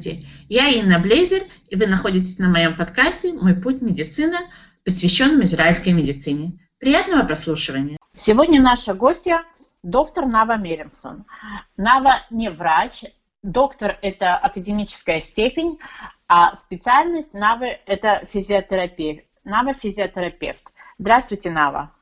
Здравствуйте, я Инна Блейзер, и вы находитесь на моем подкасте «Мой путь медицина», посвященном израильской медицине. Приятного прослушивания. Сегодня наша гостья – доктор Нава Меримсон. Нава не врач, доктор – это академическая степень, а специальность Навы – это физиотерапия. Нава – физиотерапевт. Здравствуйте, Нава.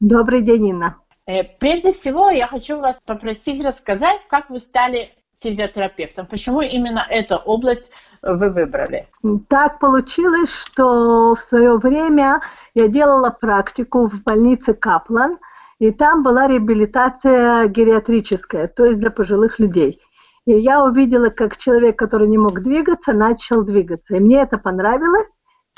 Добрый день, Инна. Э, прежде всего, я хочу вас попросить рассказать, как вы стали физиотерапевтом. Почему именно эту область вы выбрали? Так получилось, что в свое время я делала практику в больнице Каплан, и там была реабилитация гериатрическая, то есть для пожилых людей. И я увидела, как человек, который не мог двигаться, начал двигаться. И мне это понравилось,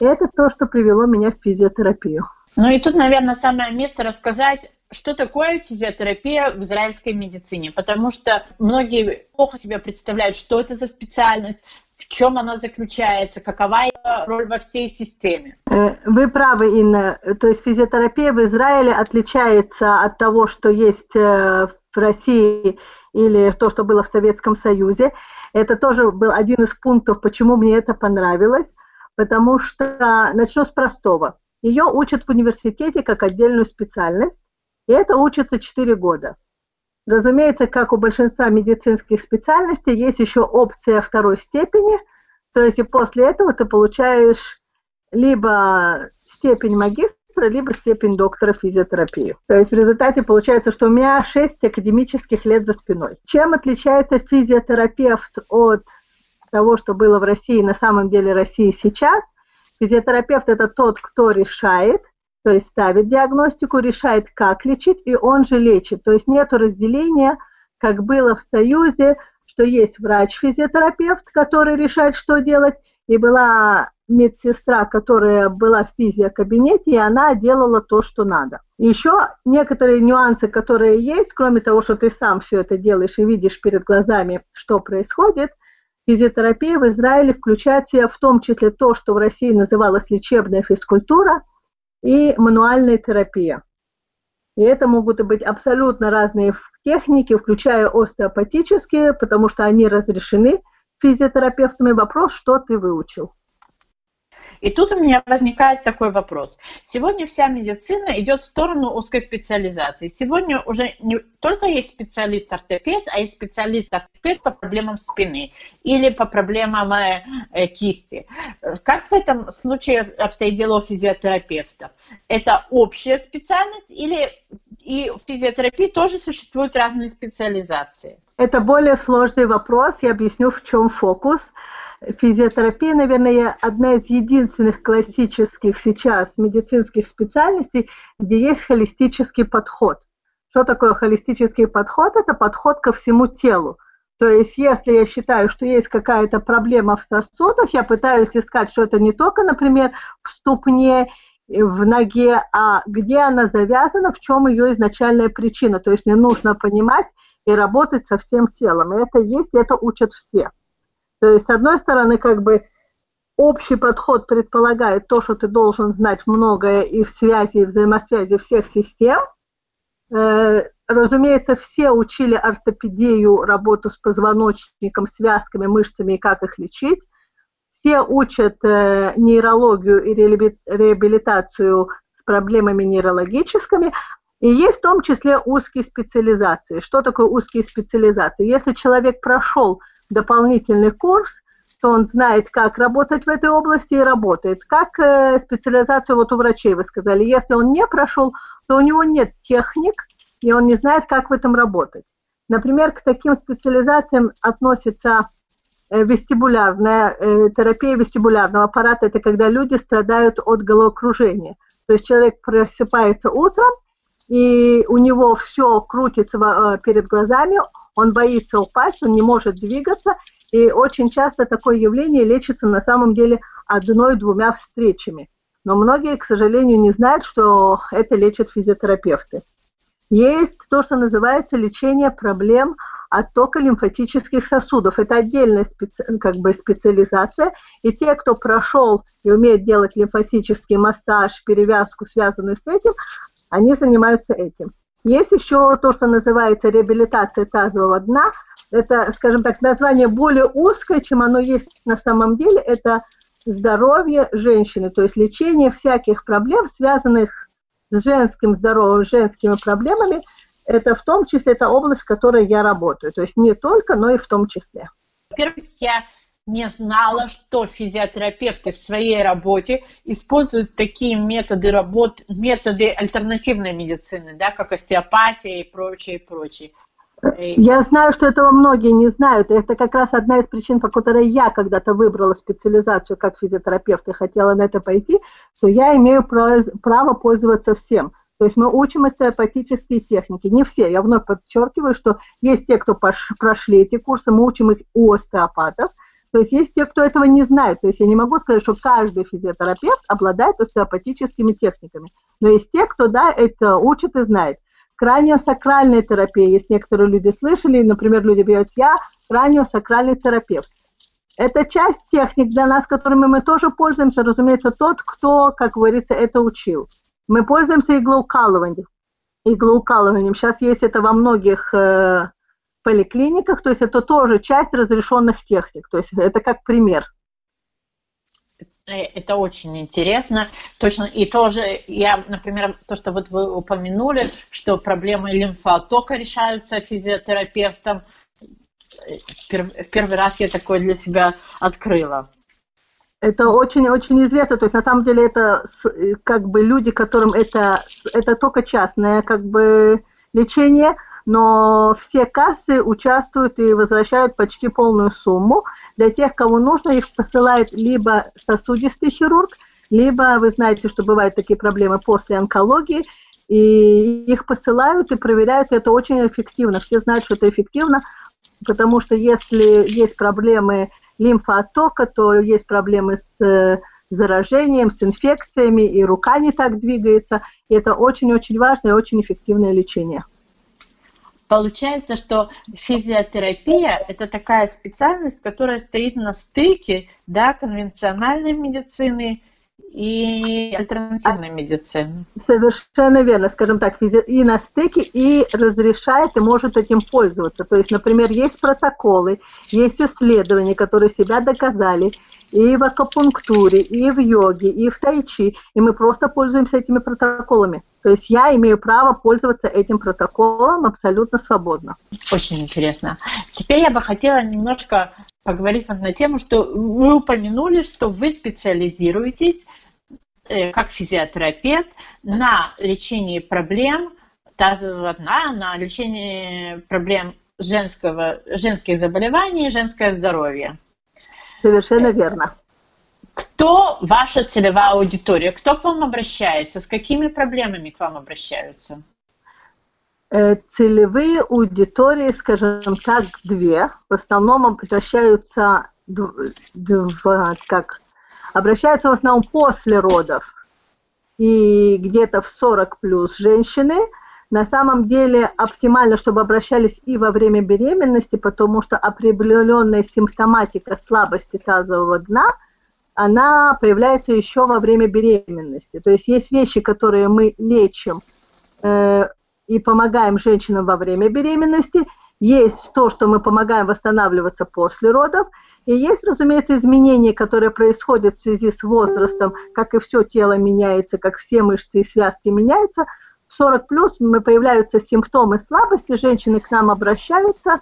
и это то, что привело меня в физиотерапию. Ну и тут, наверное, самое место рассказать что такое физиотерапия в израильской медицине, потому что многие плохо себе представляют, что это за специальность, в чем она заключается, какова ее роль во всей системе. Э, вы правы, Инна. То есть физиотерапия в Израиле отличается от того, что есть э, в России или то, что было в Советском Союзе. Это тоже был один из пунктов, почему мне это понравилось, потому что начну с простого. Ее учат в университете как отдельную специальность. И это учится 4 года. Разумеется, как у большинства медицинских специальностей, есть еще опция второй степени, то есть и после этого ты получаешь либо степень магистра, либо степень доктора физиотерапии. То есть в результате получается, что у меня 6 академических лет за спиной. Чем отличается физиотерапевт от того, что было в России, на самом деле России сейчас? Физиотерапевт – это тот, кто решает, то есть ставит диагностику, решает, как лечить, и он же лечит. То есть нет разделения, как было в Союзе, что есть врач-физиотерапевт, который решает, что делать, и была медсестра, которая была в физиокабинете, и она делала то, что надо. Еще некоторые нюансы, которые есть, кроме того, что ты сам все это делаешь и видишь перед глазами, что происходит, физиотерапия в Израиле включает в себя в том числе то, что в России называлось лечебная физкультура – и мануальная терапия. И это могут быть абсолютно разные техники, включая остеопатические, потому что они разрешены физиотерапевтами. Вопрос, что ты выучил. И тут у меня возникает такой вопрос. Сегодня вся медицина идет в сторону узкой специализации. Сегодня уже не только есть специалист-ортопед, а есть специалист-ортопед по проблемам спины или по проблемам э, э, кисти. Как в этом случае обстоит дело у физиотерапевтов? Это общая специальность или и в физиотерапии тоже существуют разные специализации? Это более сложный вопрос, я объясню, в чем фокус физиотерапия, наверное, одна из единственных классических сейчас медицинских специальностей, где есть холистический подход. Что такое холистический подход? Это подход ко всему телу. То есть, если я считаю, что есть какая-то проблема в сосудах, я пытаюсь искать, что это не только, например, в ступне, в ноге, а где она завязана, в чем ее изначальная причина. То есть мне нужно понимать и работать со всем телом. И это есть, и это учат все. То есть, с одной стороны, как бы общий подход предполагает то, что ты должен знать многое и в связи, и взаимосвязи всех систем. Э, разумеется, все учили ортопедию, работу с позвоночником, связками, мышцами и как их лечить. Все учат э, нейрологию и реабилитацию с проблемами нейрологическими. И есть в том числе узкие специализации. Что такое узкие специализации? Если человек прошел дополнительный курс, то он знает, как работать в этой области и работает. Как э, специализация вот у врачей, вы сказали, если он не прошел, то у него нет техник, и он не знает, как в этом работать. Например, к таким специализациям относится э, вестибулярная э, терапия вестибулярного аппарата. Это когда люди страдают от головокружения. То есть человек просыпается утром, и у него все крутится перед глазами, он боится упасть, он не может двигаться, и очень часто такое явление лечится на самом деле одной-двумя встречами. Но многие, к сожалению, не знают, что это лечат физиотерапевты. Есть то, что называется лечение проблем оттока лимфатических сосудов. Это отдельная специ... как бы специализация. И те, кто прошел и умеет делать лимфатический массаж, перевязку, связанную с этим, они занимаются этим. Есть еще то, что называется реабилитация тазового дна. это, скажем так, название более узкое, чем оно есть на самом деле. Это здоровье женщины, то есть лечение всяких проблем, связанных с женским здоровьем, женскими проблемами. Это в том числе это область, в которой я работаю. То есть не только, но и в том числе. Во-первых, я не знала, что физиотерапевты в своей работе используют такие методы работы, методы альтернативной медицины, да, как остеопатия и прочее, и прочее. Я знаю, что этого многие не знают. И это как раз одна из причин, по которой я когда-то выбрала специализацию как физиотерапевт и хотела на это пойти, что я имею право пользоваться всем. То есть мы учим остеопатические техники. Не все. Я вновь подчеркиваю, что есть те, кто прошли эти курсы, мы учим их у остеопатов. То есть есть те, кто этого не знает. То есть я не могу сказать, что каждый физиотерапевт обладает остеопатическими техниками. Но есть те, кто да, это учит и знает. Краниосакральная терапия. Есть некоторые люди слышали, например, люди говорят, я краниосакральный терапевт. Это часть техник для нас, которыми мы тоже пользуемся, разумеется, тот, кто, как говорится, это учил. Мы пользуемся иглоукалыванием. Иглоукалыванием. Сейчас есть это во многих э, поликлиниках, то есть это тоже часть разрешенных техник. То есть это как пример. Э, это очень интересно. Точно. И тоже я, например, то, что вот вы упомянули, что проблемы лимфоотока решаются физиотерапевтом. В первый раз я такое для себя открыла. Это очень-очень известно. То есть на самом деле это как бы люди, которым это, это только частное как бы лечение, но все кассы участвуют и возвращают почти полную сумму. Для тех, кому нужно, их посылает либо сосудистый хирург, либо, вы знаете, что бывают такие проблемы после онкологии, и их посылают и проверяют, это очень эффективно. Все знают, что это эффективно, потому что если есть проблемы лимфооттока, то есть проблемы с э, заражением, с инфекциями, и рука не так двигается. И это очень-очень важное и очень эффективное лечение. Получается, что физиотерапия – это такая специальность, которая стоит на стыке да, конвенциональной медицины и альтернативной медицины. Совершенно верно, скажем так, и на стыке, и разрешает, и может этим пользоваться. То есть, например, есть протоколы, есть исследования, которые себя доказали и в акупунктуре, и в йоге, и в тайчи, и мы просто пользуемся этими протоколами. То есть я имею право пользоваться этим протоколом абсолютно свободно. Очень интересно. Теперь я бы хотела немножко поговорить на тему, что вы упомянули, что вы специализируетесь э, как физиотерапевт на лечении проблем тазового дна, на лечении проблем женского, женских заболеваний, женское здоровье. Совершенно верно. Кто ваша целевая аудитория? Кто к вам обращается? С какими проблемами к вам обращаются? Э, целевые аудитории, скажем так, две. В основном обращаются, как, обращаются в основном после родов. И где-то в 40 плюс женщины. На самом деле оптимально, чтобы обращались и во время беременности, потому что определенная симптоматика слабости тазового дна – она появляется еще во время беременности. То есть есть вещи, которые мы лечим э, и помогаем женщинам во время беременности, есть то, что мы помогаем восстанавливаться после родов, и есть, разумеется, изменения, которые происходят в связи с возрастом, как и все тело меняется, как все мышцы и связки меняются. В 40 плюс появляются симптомы слабости, женщины к нам обращаются,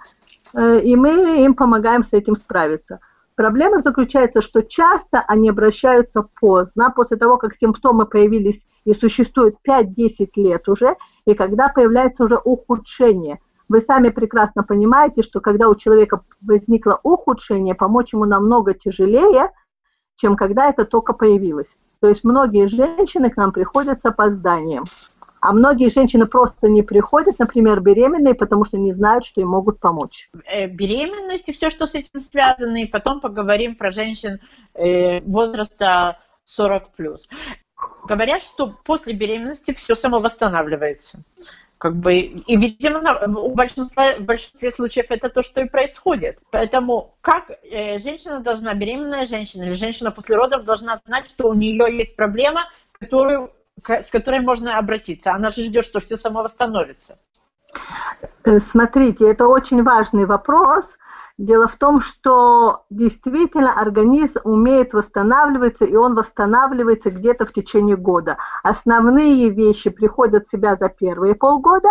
э, и мы им помогаем с этим справиться. Проблема заключается, что часто они обращаются поздно, после того, как симптомы появились и существуют 5-10 лет уже, и когда появляется уже ухудшение. Вы сами прекрасно понимаете, что когда у человека возникло ухудшение, помочь ему намного тяжелее, чем когда это только появилось. То есть многие женщины к нам приходят с опозданием. А многие женщины просто не приходят, например, беременные, потому что не знают, что им могут помочь. Э, беременность и все, что с этим связано, и потом поговорим про женщин э, возраста 40 плюс. Говорят, что после беременности все самовосстанавливается. Как бы, и, видимо, у большинства, в большинстве случаев это то, что и происходит. Поэтому как э, женщина должна, беременная женщина или женщина после родов должна знать, что у нее есть проблема, которую с которой можно обратиться. Она же ждет, что все само восстановится. Э, смотрите, это очень важный вопрос. Дело в том, что действительно организм умеет восстанавливаться, и он восстанавливается где-то в течение года. Основные вещи приходят в себя за первые полгода,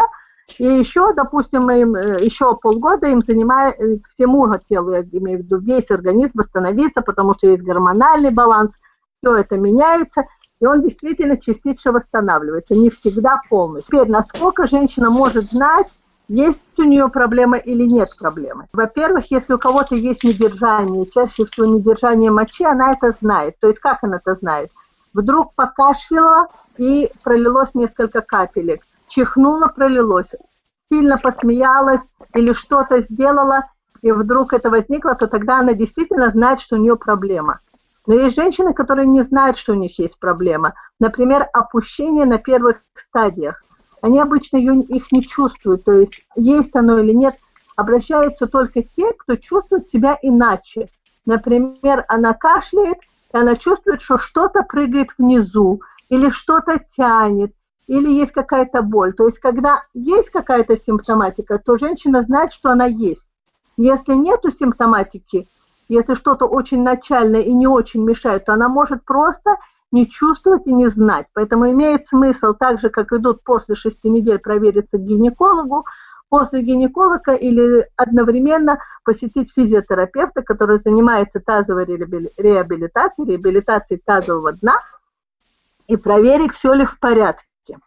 и еще, допустим, им, э, еще полгода им занимает э, всему телу, я имею в виду, весь организм восстановиться, потому что есть гормональный баланс, все это меняется, и он действительно частично восстанавливается, не всегда полностью. Теперь, насколько женщина может знать, есть у нее проблема или нет проблемы. Во-первых, если у кого-то есть недержание, чаще всего недержание мочи, она это знает. То есть как она это знает? Вдруг покашляла и пролилось несколько капелек. Чихнула, пролилось. Сильно посмеялась или что-то сделала, и вдруг это возникло, то тогда она действительно знает, что у нее проблема. Но есть женщины, которые не знают, что у них есть проблема. Например, опущение на первых стадиях они обычно их не чувствуют, то есть есть оно или нет, обращаются только те, кто чувствует себя иначе. Например, она кашляет, и она чувствует, что что-то прыгает внизу, или что-то тянет, или есть какая-то боль. То есть, когда есть какая-то симптоматика, то женщина знает, что она есть. Если нет симптоматики, если что-то очень начальное и не очень мешает, то она может просто не чувствовать и не знать. Поэтому имеет смысл, так же, как идут после шести недель провериться к гинекологу, после гинеколога или одновременно посетить физиотерапевта, который занимается тазовой реабилитацией, реабилитацией тазового дна, и проверить, все ли в порядке.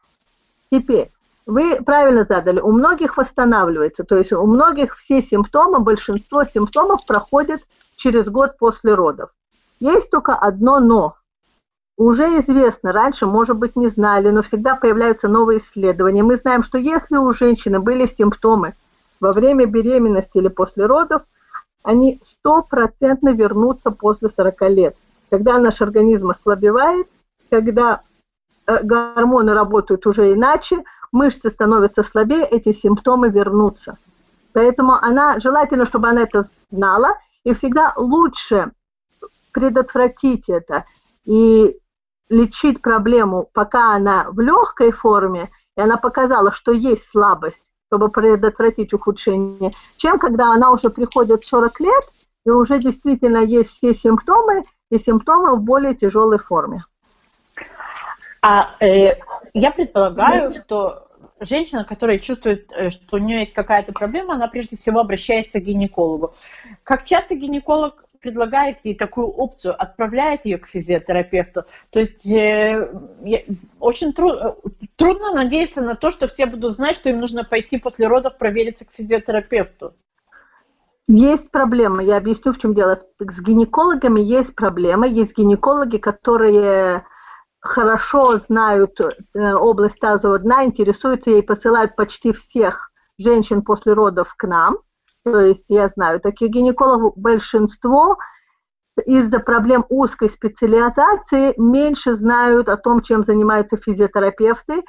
Теперь, вы правильно задали, у многих восстанавливается, то есть у многих все симптомы, большинство симптомов проходят через год после родов. Есть только одно но уже известно, раньше, может быть, не знали, но всегда появляются новые исследования. Мы знаем, что если у женщины были симптомы во время беременности или после родов, они стопроцентно вернутся после 40 лет. Когда наш организм ослабевает, когда э, гормоны работают уже иначе, мышцы становятся слабее, эти симптомы вернутся. Поэтому она, желательно, чтобы она это знала, и всегда лучше предотвратить это и лечить проблему, пока она в легкой форме, и она показала, что есть слабость, чтобы предотвратить ухудшение, чем когда она уже приходит в 40 лет, и уже действительно есть все симптомы, и симптомы в более тяжелой форме. А э, я предполагаю, что женщина, которая чувствует, э, что у нее есть какая-то проблема, она прежде всего обращается к гинекологу. Как часто гинеколог предлагает ей такую опцию, отправляет ее к физиотерапевту. То есть э, очень тру- трудно надеяться на то, что все будут знать, что им нужно пойти после родов провериться к физиотерапевту. Есть проблема, я объясню, в чем дело. С гинекологами есть проблема. Есть гинекологи, которые хорошо знают э, область тазового дна, интересуются ей, посылают почти всех женщин после родов к нам – то есть я знаю таких гинекологов, большинство из-за проблем узкой специализации меньше знают о том, чем занимаются физиотерапевты,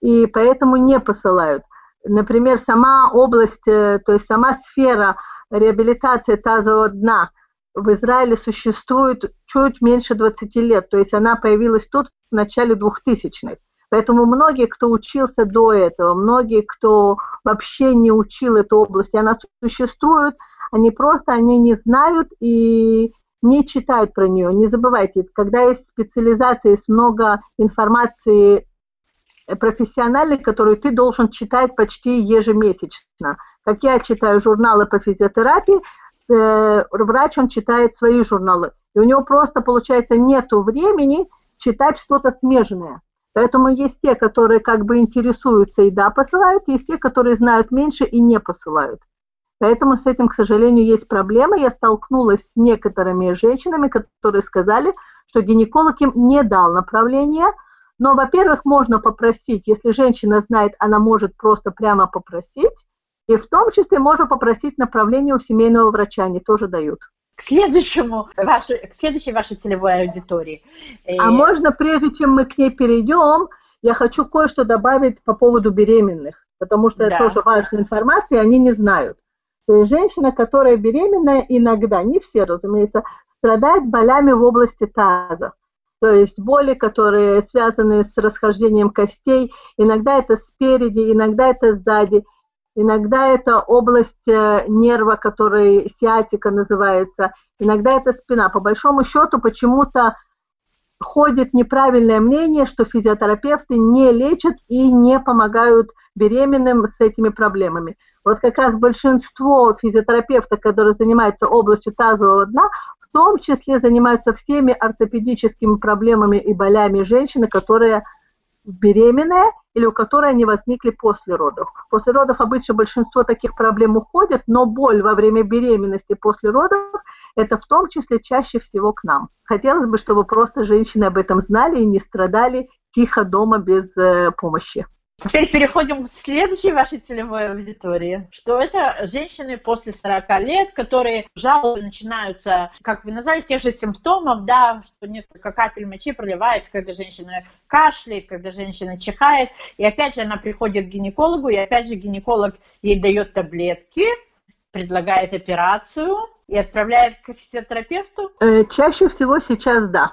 и поэтому не посылают. Например, сама область, э, то есть сама сфера реабилитации тазового дна в Израиле существует чуть меньше 20 лет, то есть она появилась тут в начале 2000-х. Поэтому многие, кто учился до этого, многие, кто вообще не учил эту область, она существует, они просто, они не знают и не читают про нее. Не забывайте, когда есть специализация, есть много информации профессиональной, которую ты должен читать почти ежемесячно. Как я читаю журналы по физиотерапии, э, врач, он читает свои журналы. И у него просто, получается, нет времени читать что-то смежное. Поэтому есть те, которые как бы интересуются и да, посылают, есть те, которые знают меньше и не посылают. Поэтому с этим, к сожалению, есть проблема. Я столкнулась с некоторыми женщинами, которые сказали, что гинеколог им не дал направление. Но, во-первых, можно попросить, если женщина знает, она может просто прямо попросить. И в том числе можно попросить направление у семейного врача, они тоже дают к следующему вашей, к следующей вашей целевой аудитории. А можно, прежде чем мы к ней перейдем, я хочу кое-что добавить по поводу беременных, потому что да. это тоже важная информация, они не знают. То есть женщина, которая беременная, иногда, не все, разумеется, страдает болями в области таза. То есть боли, которые связаны с расхождением костей, иногда это спереди, иногда это сзади. Иногда это область э, нерва, который сиатика называется, иногда это спина. По большому счету почему-то ходит неправильное мнение, что физиотерапевты не лечат и не помогают беременным с этими проблемами. Вот как раз большинство физиотерапевтов, которые занимаются областью тазового дна, в том числе занимаются всеми ортопедическими проблемами и болями женщины, которые беременная или у которой они возникли после родов. После родов обычно большинство таких проблем уходит, но боль во время беременности после родов – это в том числе чаще всего к нам. Хотелось бы, чтобы просто женщины об этом знали и не страдали тихо дома без э, помощи. Теперь переходим к следующей вашей целевой аудитории, что это женщины после 40 лет, которые жалобы начинаются, как вы назвали, с тех же симптомов, да, что несколько капель мочи проливается, когда женщина кашляет, когда женщина чихает, и опять же она приходит к гинекологу, и опять же гинеколог ей дает таблетки, предлагает операцию и отправляет к физиотерапевту? Э, чаще всего сейчас да.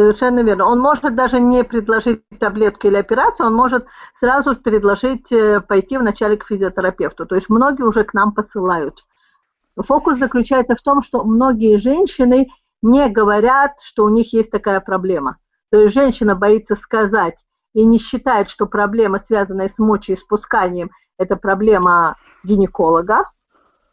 Совершенно верно. Он может даже не предложить таблетку или операцию, он может сразу предложить э, пойти вначале к физиотерапевту. То есть многие уже к нам посылают. Фокус заключается в том, что многие женщины не говорят, что у них есть такая проблема. То есть женщина боится сказать и не считает, что проблема, связанная с мочеиспусканием, это проблема гинеколога,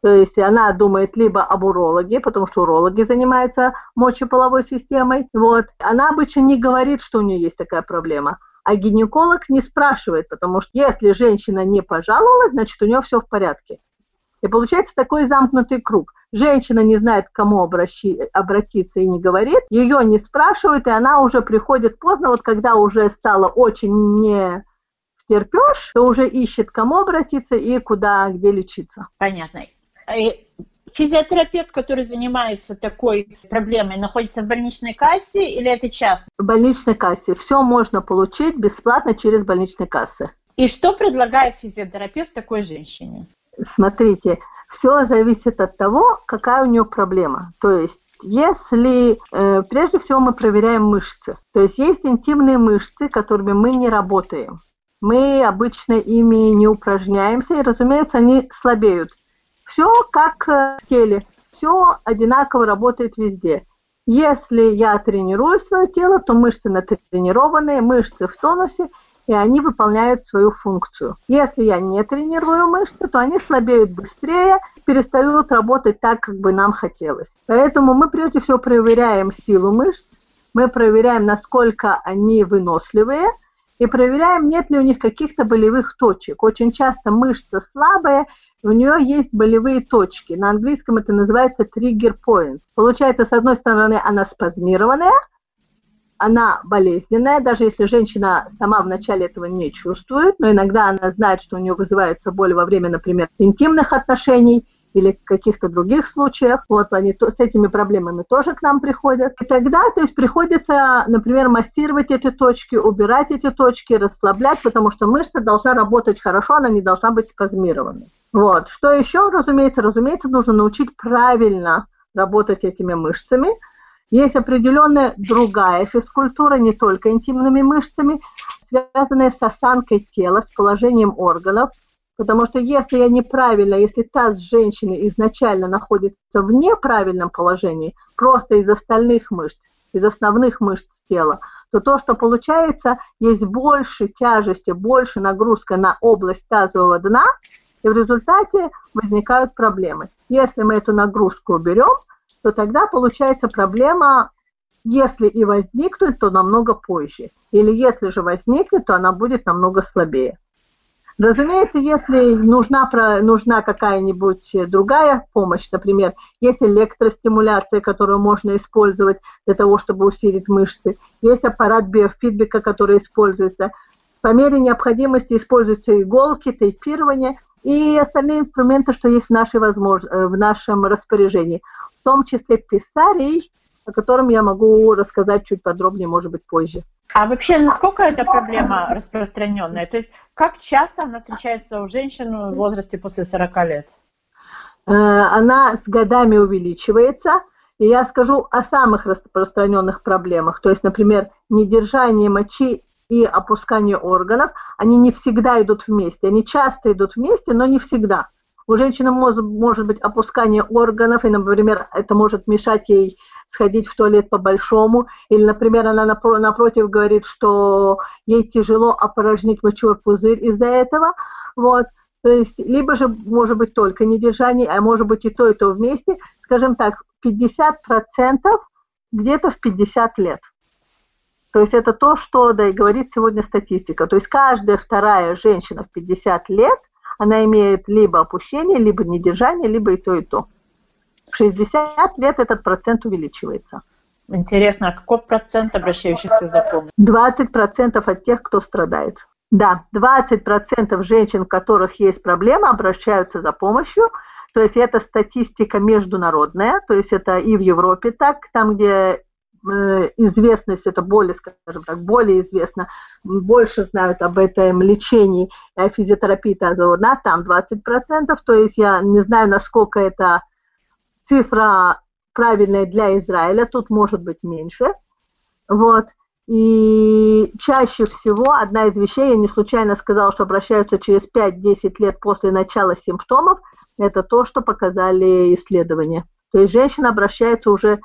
то есть она думает либо об урологе, потому что урологи занимаются мочеполовой системой. Вот. Она обычно не говорит, что у нее есть такая проблема. А гинеколог не спрашивает, потому что если женщина не пожаловалась, значит у нее все в порядке. И получается такой замкнутый круг. Женщина не знает, к кому обращи, обратиться и не говорит, ее не спрашивают, и она уже приходит поздно, вот когда уже стало очень не терпешь, то уже ищет, к кому обратиться и куда, где лечиться. Понятно. Физиотерапевт, который занимается такой проблемой, находится в больничной кассе или это частно? В больничной кассе. Все можно получить бесплатно через больничные кассы. И что предлагает физиотерапевт такой женщине? Смотрите, все зависит от того, какая у нее проблема. То есть если э, прежде всего мы проверяем мышцы, то есть есть интимные мышцы, которыми мы не работаем. Мы обычно ими не упражняемся, и, разумеется, они слабеют. Все как э, в теле, все одинаково работает везде. Если я тренирую свое тело, то мышцы натренированные, мышцы в тонусе, и они выполняют свою функцию. Если я не тренирую мышцы, то они слабеют быстрее, перестают работать так, как бы нам хотелось. Поэтому мы прежде всего проверяем силу мышц, мы проверяем, насколько они выносливые, и проверяем, нет ли у них каких-то болевых точек. Очень часто мышца слабая, у нее есть болевые точки. На английском это называется trigger points. Получается, с одной стороны, она спазмированная, она болезненная, даже если женщина сама вначале этого не чувствует, но иногда она знает, что у нее вызывается боль во время, например, интимных отношений, или каких-то других случаях, вот они то, с этими проблемами тоже к нам приходят. И тогда, то есть приходится, например, массировать эти точки, убирать эти точки, расслаблять, потому что мышца должна работать хорошо, она не должна быть спазмированной. Вот. Что еще, разумеется, разумеется, нужно научить правильно работать этими мышцами. Есть определенная другая физкультура, не только интимными мышцами, связанная с осанкой тела, с положением органов, Потому что если я неправильно, если таз женщины изначально находится в неправильном положении, просто из остальных мышц, из основных мышц тела, то то, что получается, есть больше тяжести, больше нагрузка на область тазового дна, и в результате возникают проблемы. Если мы эту нагрузку уберем, то тогда получается проблема, если и возникнет, то намного позже. Или если же возникнет, то она будет намного слабее. Разумеется, если нужна, нужна какая-нибудь другая помощь, например, есть электростимуляция, которую можно использовать для того, чтобы усилить мышцы, есть аппарат биофидбека, который используется, по мере необходимости используются иголки, тейпирование и остальные инструменты, что есть в, нашей возмож... в нашем распоряжении, в том числе писарий, о котором я могу рассказать чуть подробнее, может быть, позже. А вообще, насколько эта проблема распространенная? То есть, как часто она встречается у женщин в возрасте после 40 лет? Э, она с годами увеличивается. И я скажу о самых распространенных проблемах. То есть, например, недержание мочи и опускание органов, они не всегда идут вместе. Они часто идут вместе, но не всегда. У женщины может, может быть опускание органов, и, например, это может мешать ей сходить в туалет по-большому, или, например, она напротив говорит, что ей тяжело опорожнить мочевой пузырь из-за этого, вот, то есть, либо же, может быть, только недержание, а может быть и то, и то вместе, скажем так, 50% где-то в 50 лет. То есть это то, что да, и говорит сегодня статистика. То есть каждая вторая женщина в 50 лет, она имеет либо опущение, либо недержание, либо и то, и то. В 60 лет этот процент увеличивается. Интересно, а какой процент обращающихся за помощью? 20% от тех, кто страдает. Да, 20% женщин, у которых есть проблема, обращаются за помощью. То есть это статистика международная, то есть это и в Европе так, там, где известность, это более, скажем так, более известно, больше знают об этом лечении э, физиотерапии тазового дна, там 20%, то есть я не знаю, насколько это цифра правильная для Израиля, тут может быть меньше. Вот. И чаще всего одна из вещей, я не случайно сказала, что обращаются через 5-10 лет после начала симптомов, это то, что показали исследования. То есть женщина обращается уже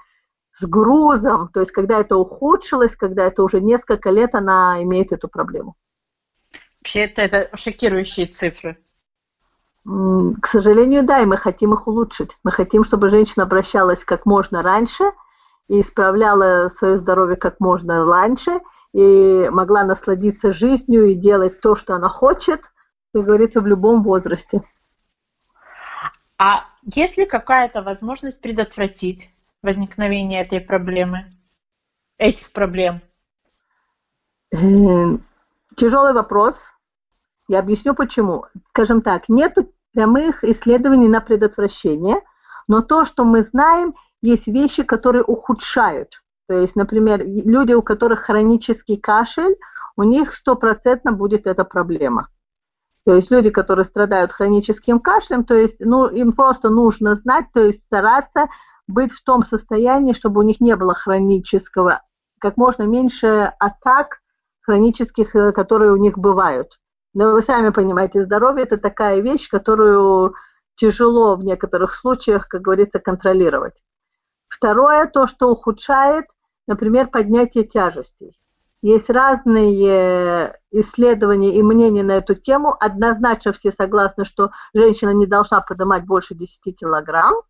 с грузом, то есть когда это ухудшилось, когда это уже несколько лет она имеет эту проблему. Вообще это, это шокирующие цифры. К сожалению, да, и мы хотим их улучшить. Мы хотим, чтобы женщина обращалась как можно раньше и исправляла свое здоровье как можно раньше, и могла насладиться жизнью и делать то, что она хочет, как говорится, в любом возрасте. А есть ли какая-то возможность предотвратить возникновение этой проблемы, этих проблем? Эм, тяжелый вопрос. Я объясню почему. Скажем так, нет прямых исследований на предотвращение, но то, что мы знаем, есть вещи, которые ухудшают. То есть, например, люди, у которых хронический кашель, у них стопроцентно будет эта проблема. То есть люди, которые страдают хроническим кашлем, то есть ну, им просто нужно знать, то есть стараться быть в том состоянии, чтобы у них не было хронического, как можно меньше атак хронических, э, которые у них бывают. Но вы сами понимаете, здоровье – это такая вещь, которую тяжело в некоторых случаях, как говорится, контролировать. Второе, то, что ухудшает, например, поднятие тяжестей. Есть разные исследования и мнения на эту тему. Однозначно все согласны, что женщина не должна поднимать больше 10 килограмм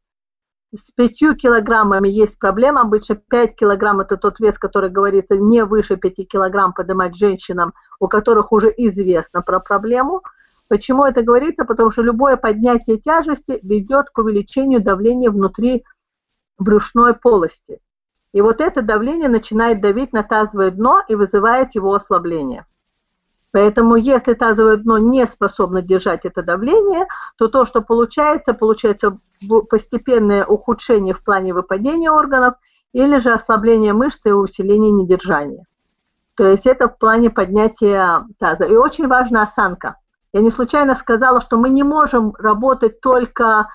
с 5 килограммами есть проблема. Обычно 5 килограмм – это тот вес, который говорится не выше 5 килограмм поднимать женщинам, у которых уже известно про проблему. Почему это говорится? Потому что любое поднятие тяжести ведет к увеличению давления внутри брюшной полости. И вот это давление начинает давить на тазовое дно и вызывает его ослабление. Поэтому если тазовое дно не способно держать это давление, то то, что получается, получается постепенное ухудшение в плане выпадения органов или же ослабление мышц и усиление недержания. То есть это в плане поднятия таза. И очень важна осанка. Я не случайно сказала, что мы не можем работать только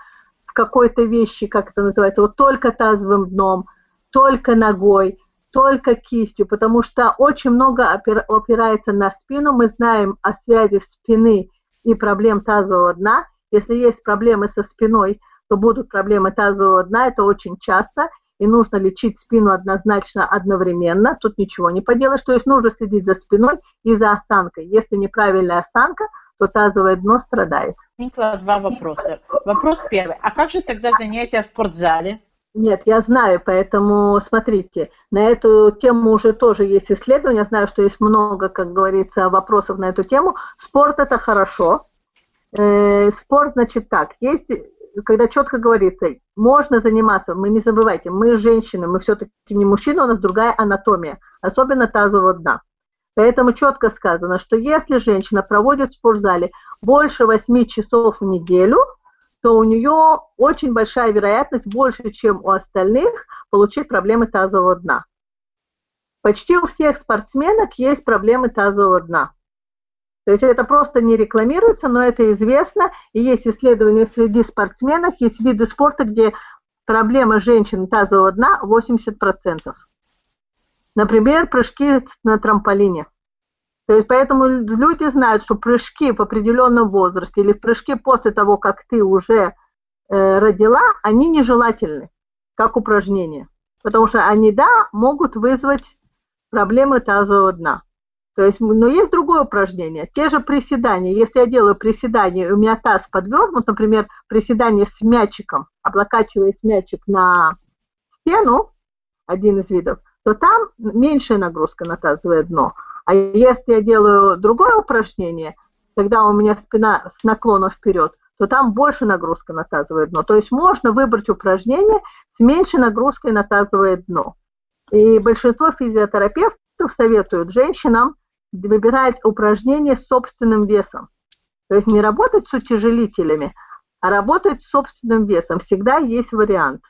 в какой-то вещи, как это называется, вот только тазовым дном, только ногой, только кистью, потому что очень много опирается на спину. Мы знаем о связи спины и проблем тазового дна. Если есть проблемы со спиной, то будут проблемы тазового дна, это очень часто, и нужно лечить спину однозначно одновременно, тут ничего не поделаешь, то есть нужно следить за спиной и за осанкой. Если неправильная осанка, то тазовое дно страдает. Возникло два вопроса. Вопрос первый. А как же тогда занятия в спортзале? Нет, я знаю, поэтому смотрите, на эту тему уже тоже есть исследования, знаю, что есть много, как говорится, вопросов на эту тему. Спорт это хорошо. Э, спорт, значит, так, есть, когда четко говорится, можно заниматься, мы не забывайте, мы женщины, мы все-таки не мужчины, у нас другая анатомия, особенно тазового дна. Поэтому четко сказано, что если женщина проводит в спортзале больше 8 часов в неделю – то у нее очень большая вероятность, больше, чем у остальных, получить проблемы тазового дна. Почти у всех спортсменок есть проблемы тазового дна. То есть это просто не рекламируется, но это известно. И есть исследования среди спортсменок, есть виды спорта, где проблема женщин тазового дна 80%. Например, прыжки на трамполине. То есть поэтому люди знают, что прыжки в определенном возрасте или прыжки после того, как ты уже э, родила, они нежелательны, как упражнения. Потому что они, да, могут вызвать проблемы тазового дна. То есть, но есть другое упражнение. Те же приседания. Если я делаю приседание, у меня таз подвернут, например, приседание с мячиком, облокачиваясь мячик на стену, один из видов, то там меньшая нагрузка на тазовое дно. А если я делаю другое упражнение, когда у меня спина с наклоном вперед, то там больше нагрузка на тазовое дно. То есть можно выбрать упражнение с меньшей нагрузкой на тазовое дно. И большинство физиотерапевтов советуют женщинам выбирать упражнения с собственным весом. То есть не работать с утяжелителями, а работать с собственным весом. Всегда есть вариант.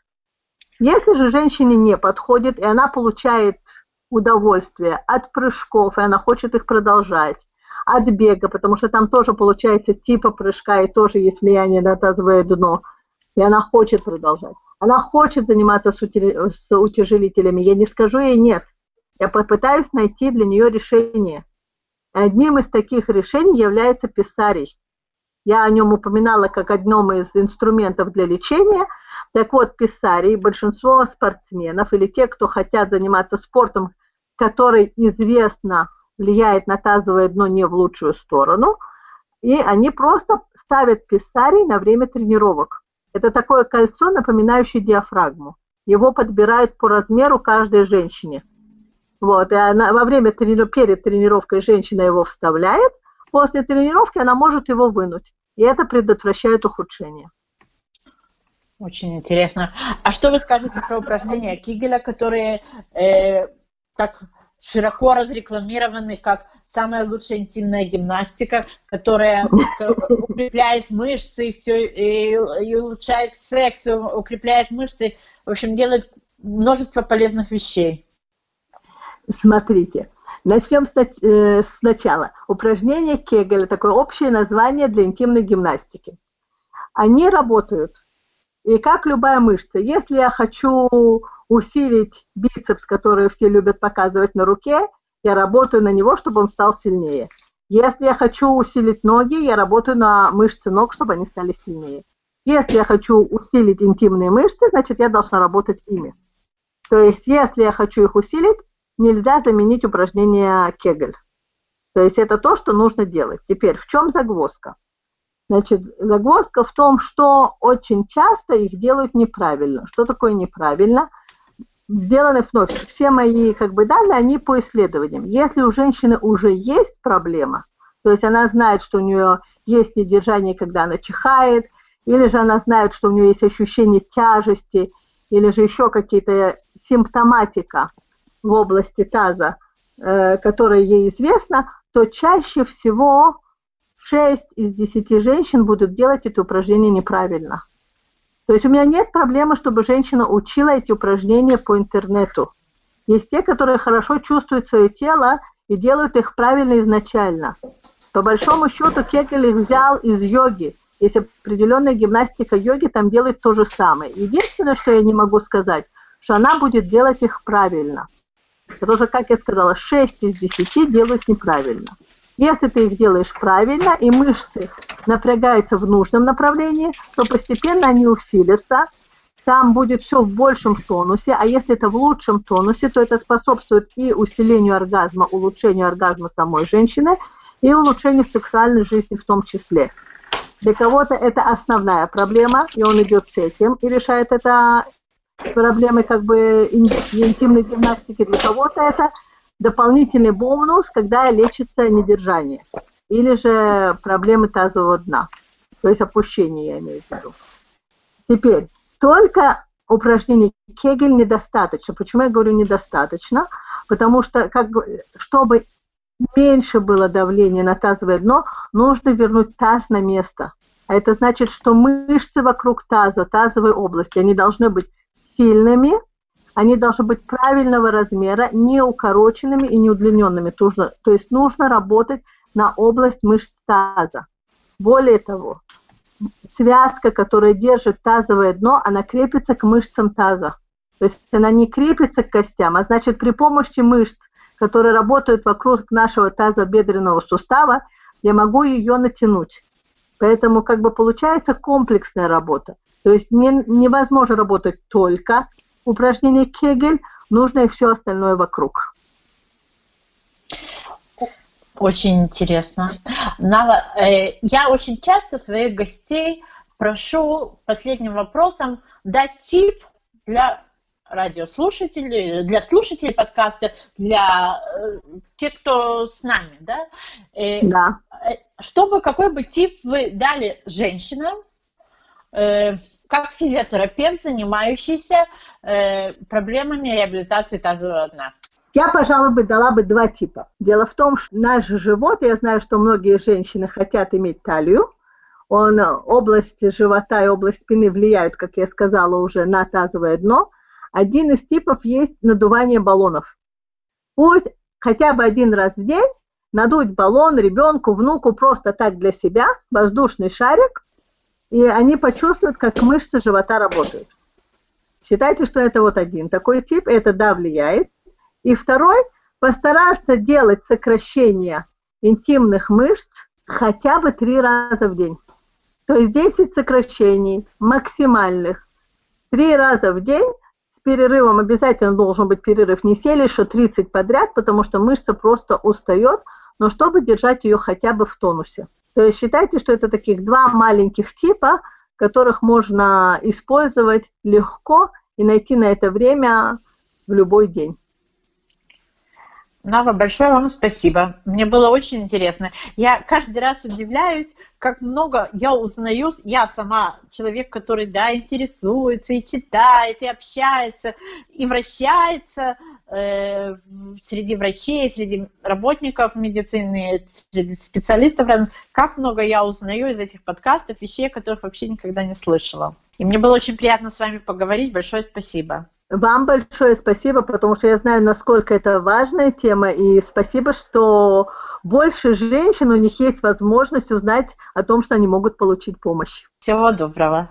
Если же женщине не подходит, и она получает удовольствие от прыжков, и она хочет их продолжать, от бега, потому что там тоже получается типа прыжка, и тоже есть влияние на тазовое дно, и она хочет продолжать. Она хочет заниматься с утяжелителями. Я не скажу ей нет. Я попытаюсь найти для нее решение. Одним из таких решений является писарий. Я о нем упоминала как одном из инструментов для лечения. Так вот, писарий, большинство спортсменов или те, кто хотят заниматься спортом, который известно влияет на тазовое дно не в лучшую сторону, и они просто ставят писарий на время тренировок. Это такое кольцо, напоминающее диафрагму. Его подбирают по размеру каждой женщине. Вот, и она, во время трени- перед тренировкой женщина его вставляет, после тренировки она может его вынуть. И это предотвращает ухудшение. Очень интересно. А что вы скажете про упражнения Кигеля, которые э, так широко разрекламированы как самая лучшая интимная гимнастика, которая укрепляет мышцы и все и, и улучшает секс, укрепляет мышцы, в общем, делает множество полезных вещей. Смотрите, начнем э, сначала. Упражнение Кегеля, такое общее название для интимной гимнастики. Они работают. И как любая мышца, если я хочу усилить бицепс, который все любят показывать на руке, я работаю на него, чтобы он стал сильнее. Если я хочу усилить ноги, я работаю на мышцы ног, чтобы они стали сильнее. Если я хочу усилить интимные мышцы, значит, я должна работать ими. То есть, если я хочу их усилить, нельзя заменить упражнение Кегель. То есть это то, что нужно делать. Теперь, в чем загвоздка? Значит, загвоздка в том, что очень часто их делают неправильно. Что такое неправильно? Сделаны вновь. Все мои как бы, данные, они по исследованиям. Если у женщины уже есть проблема, то есть она знает, что у нее есть недержание, когда она чихает, или же она знает, что у нее есть ощущение тяжести, или же еще какие-то симптоматика – в области таза, э, которая ей известна, то чаще всего 6 из 10 женщин будут делать это упражнение неправильно. То есть у меня нет проблемы, чтобы женщина учила эти упражнения по интернету. Есть те, которые хорошо чувствуют свое тело и делают их правильно изначально. По большому счету Кегель их взял из йоги. Есть определенная гимнастика йоги, там делает то же самое. Единственное, что я не могу сказать, что она будет делать их правильно. Потому что, как я сказала, 6 из 10 делают неправильно. Если ты их делаешь правильно, и мышцы напрягаются в нужном направлении, то постепенно они усилятся, там будет все в большем тонусе, а если это в лучшем тонусе, то это способствует и усилению оргазма, улучшению оргазма самой женщины, и улучшению сексуальной жизни в том числе. Для кого-то это основная проблема, и он идет с этим и решает это проблемы как бы интимной гимнастики. Для кого-то это дополнительный бонус, когда лечится недержание. Или же проблемы тазового дна. То есть опущение, я имею в виду. Теперь, только упражнений Кегель недостаточно. Почему я говорю недостаточно? Потому что, как, чтобы меньше было давления на тазовое дно, нужно вернуть таз на место. А это значит, что мышцы вокруг таза, тазовой области, они должны быть сильными, они должны быть правильного размера, не укороченными и не удлиненными. То есть нужно работать на область мышц таза. Более того, связка, которая держит тазовое дно, она крепится к мышцам таза. То есть она не крепится к костям, а значит при помощи мышц которые работают вокруг нашего тазобедренного сустава, я могу ее натянуть. Поэтому как бы получается комплексная работа. То есть не, невозможно работать только упражнение Кегель, нужно и все остальное вокруг. Очень интересно. Нава, э, я очень часто своих гостей прошу последним вопросом дать тип для радиослушателей, для слушателей подкаста, для э, тех, кто с нами, да? Э, да. Э, чтобы, какой бы тип вы дали женщинам, э, как физиотерапевт, занимающийся э, проблемами реабилитации тазового дна? Я, пожалуй, бы дала бы два типа. Дело в том, что наш живот, я знаю, что многие женщины хотят иметь талию, он, область живота и область спины влияют, как я сказала уже, на тазовое дно. Один из типов есть надувание баллонов. Пусть хотя бы один раз в день надуть баллон ребенку, внуку просто так для себя, воздушный шарик, и они почувствуют, как мышцы живота работают. Считайте, что это вот один такой тип, это да, влияет. И второй, постараться делать сокращение интимных мышц хотя бы три раза в день. То есть 10 сокращений максимальных. Три раза в день с перерывом обязательно должен быть перерыв не сели, что 30 подряд, потому что мышца просто устает, но чтобы держать ее хотя бы в тонусе. Есть считайте, что это таких два маленьких типа, которых можно использовать легко и найти на это время в любой день. Нава, большое вам спасибо. Мне было очень интересно. Я каждый раз удивляюсь, как много я узнаю. Я сама человек, который, да, интересуется и читает, и общается, и вращается э, среди врачей, среди работников медицины, среди специалистов. Как много я узнаю из этих подкастов, вещей, которых вообще никогда не слышала. И мне было очень приятно с вами поговорить. Большое спасибо. Вам большое спасибо, потому что я знаю, насколько это важная тема, и спасибо, что больше женщин, у них есть возможность узнать о том, что они могут получить помощь. Всего доброго.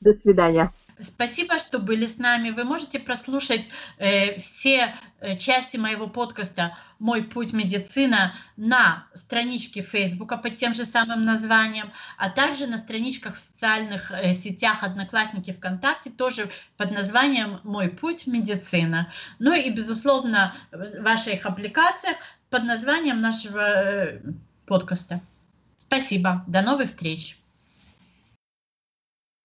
До свидания. Спасибо, что были с нами. Вы можете прослушать э, все э, части моего подкаста «Мой путь медицина» на страничке Фейсбука под тем же самым названием, а также на страничках в социальных э, сетях Одноклассники ВКонтакте тоже под названием «Мой путь медицина». Ну и, безусловно, в ваших аппликациях под названием нашего э, подкаста. Спасибо. До новых встреч.